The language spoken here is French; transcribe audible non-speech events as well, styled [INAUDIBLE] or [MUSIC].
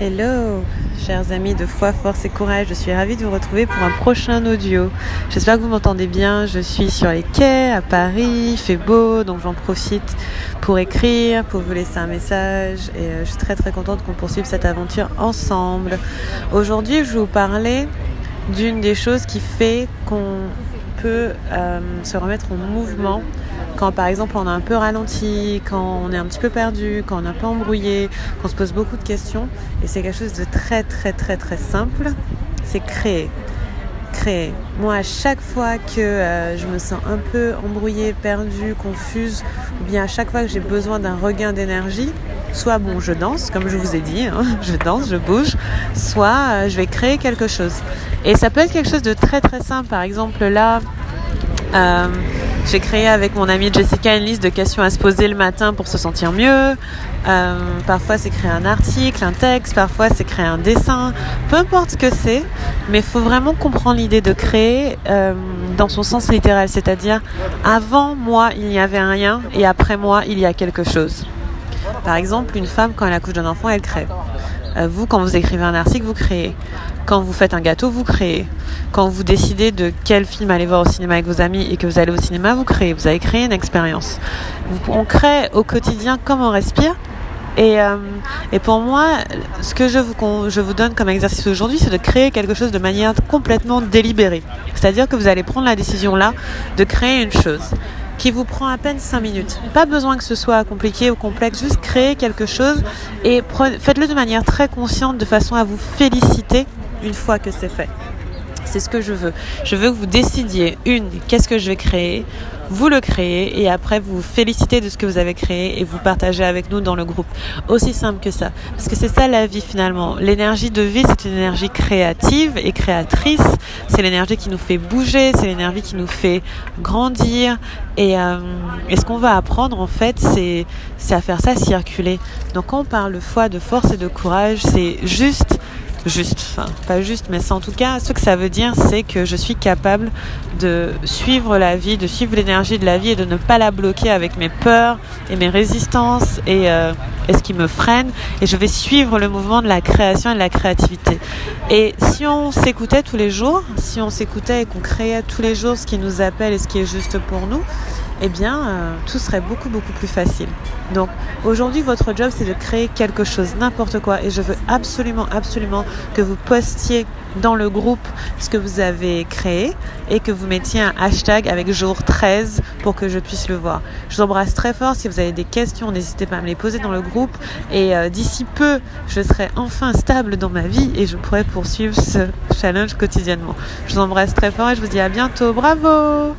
Hello, chers amis de foi, force et courage. Je suis ravie de vous retrouver pour un prochain audio. J'espère que vous m'entendez bien. Je suis sur les quais à Paris. Il fait beau, donc j'en profite pour écrire, pour vous laisser un message. Et euh, je suis très très contente qu'on poursuive cette aventure ensemble. Aujourd'hui, je vais vous parler d'une des choses qui fait qu'on peut euh, se remettre en mouvement quand par exemple on a un peu ralenti, quand on est un petit peu perdu, quand on est un peu embrouillé, qu'on se pose beaucoup de questions. Et c'est quelque chose de très très très très simple, c'est créer. Créer. Moi, à chaque fois que euh, je me sens un peu embrouillée, perdue, confuse, ou bien à chaque fois que j'ai besoin d'un regain d'énergie, soit bon, je danse, comme je vous ai dit, hein, [LAUGHS] je danse, je bouge, soit euh, je vais créer quelque chose. Et ça peut être quelque chose de très très simple. Par exemple, là, euh, j'ai créé avec mon amie Jessica une liste de questions à se poser le matin pour se sentir mieux. Euh, parfois c'est créer un article, un texte, parfois c'est créer un dessin, peu importe ce que c'est, mais il faut vraiment comprendre l'idée de créer euh, dans son sens littéral, c'est-à-dire avant moi il n'y avait rien et après moi il y a quelque chose. Par exemple, une femme quand elle accouche d'un enfant, elle crée. Euh, vous, quand vous écrivez un article, vous créez. Quand vous faites un gâteau, vous créez. Quand vous décidez de quel film aller voir au cinéma avec vos amis et que vous allez au cinéma, vous créez. Vous avez créé une expérience. On crée au quotidien comme on respire. Et, euh, et pour moi, ce que je vous, je vous donne comme exercice aujourd'hui, c'est de créer quelque chose de manière complètement délibérée. C'est-à-dire que vous allez prendre la décision là de créer une chose qui vous prend à peine 5 minutes. Pas besoin que ce soit compliqué ou complexe, juste créer quelque chose et faites-le de manière très consciente de façon à vous féliciter une fois que c'est fait. C'est ce que je veux. Je veux que vous décidiez, une, qu'est-ce que je vais créer, vous le créez et après vous félicitez de ce que vous avez créé et vous partagez avec nous dans le groupe. Aussi simple que ça. Parce que c'est ça la vie finalement. L'énergie de vie, c'est une énergie créative et créatrice. C'est l'énergie qui nous fait bouger, c'est l'énergie qui nous fait grandir. Et, euh, et ce qu'on va apprendre en fait, c'est à faire ça circuler. Donc quand on parle de foi, de force et de courage, c'est juste juste, enfin pas juste, mais c'est en tout cas ce que ça veut dire, c'est que je suis capable de suivre la vie, de suivre l'énergie de la vie et de ne pas la bloquer avec mes peurs et mes résistances et, euh, et ce qui me freine. Et je vais suivre le mouvement de la création et de la créativité. Et si on s'écoutait tous les jours, si on s'écoutait et qu'on créait tous les jours ce qui nous appelle et ce qui est juste pour nous, eh bien, euh, tout serait beaucoup, beaucoup plus facile. Donc, aujourd'hui, votre job, c'est de créer quelque chose, n'importe quoi. Et je veux absolument, absolument que vous postiez dans le groupe ce que vous avez créé et que vous mettiez un hashtag avec jour 13 pour que je puisse le voir. Je vous embrasse très fort. Si vous avez des questions, n'hésitez pas à me les poser dans le groupe. Et euh, d'ici peu, je serai enfin stable dans ma vie et je pourrai poursuivre ce challenge quotidiennement. Je vous embrasse très fort et je vous dis à bientôt. Bravo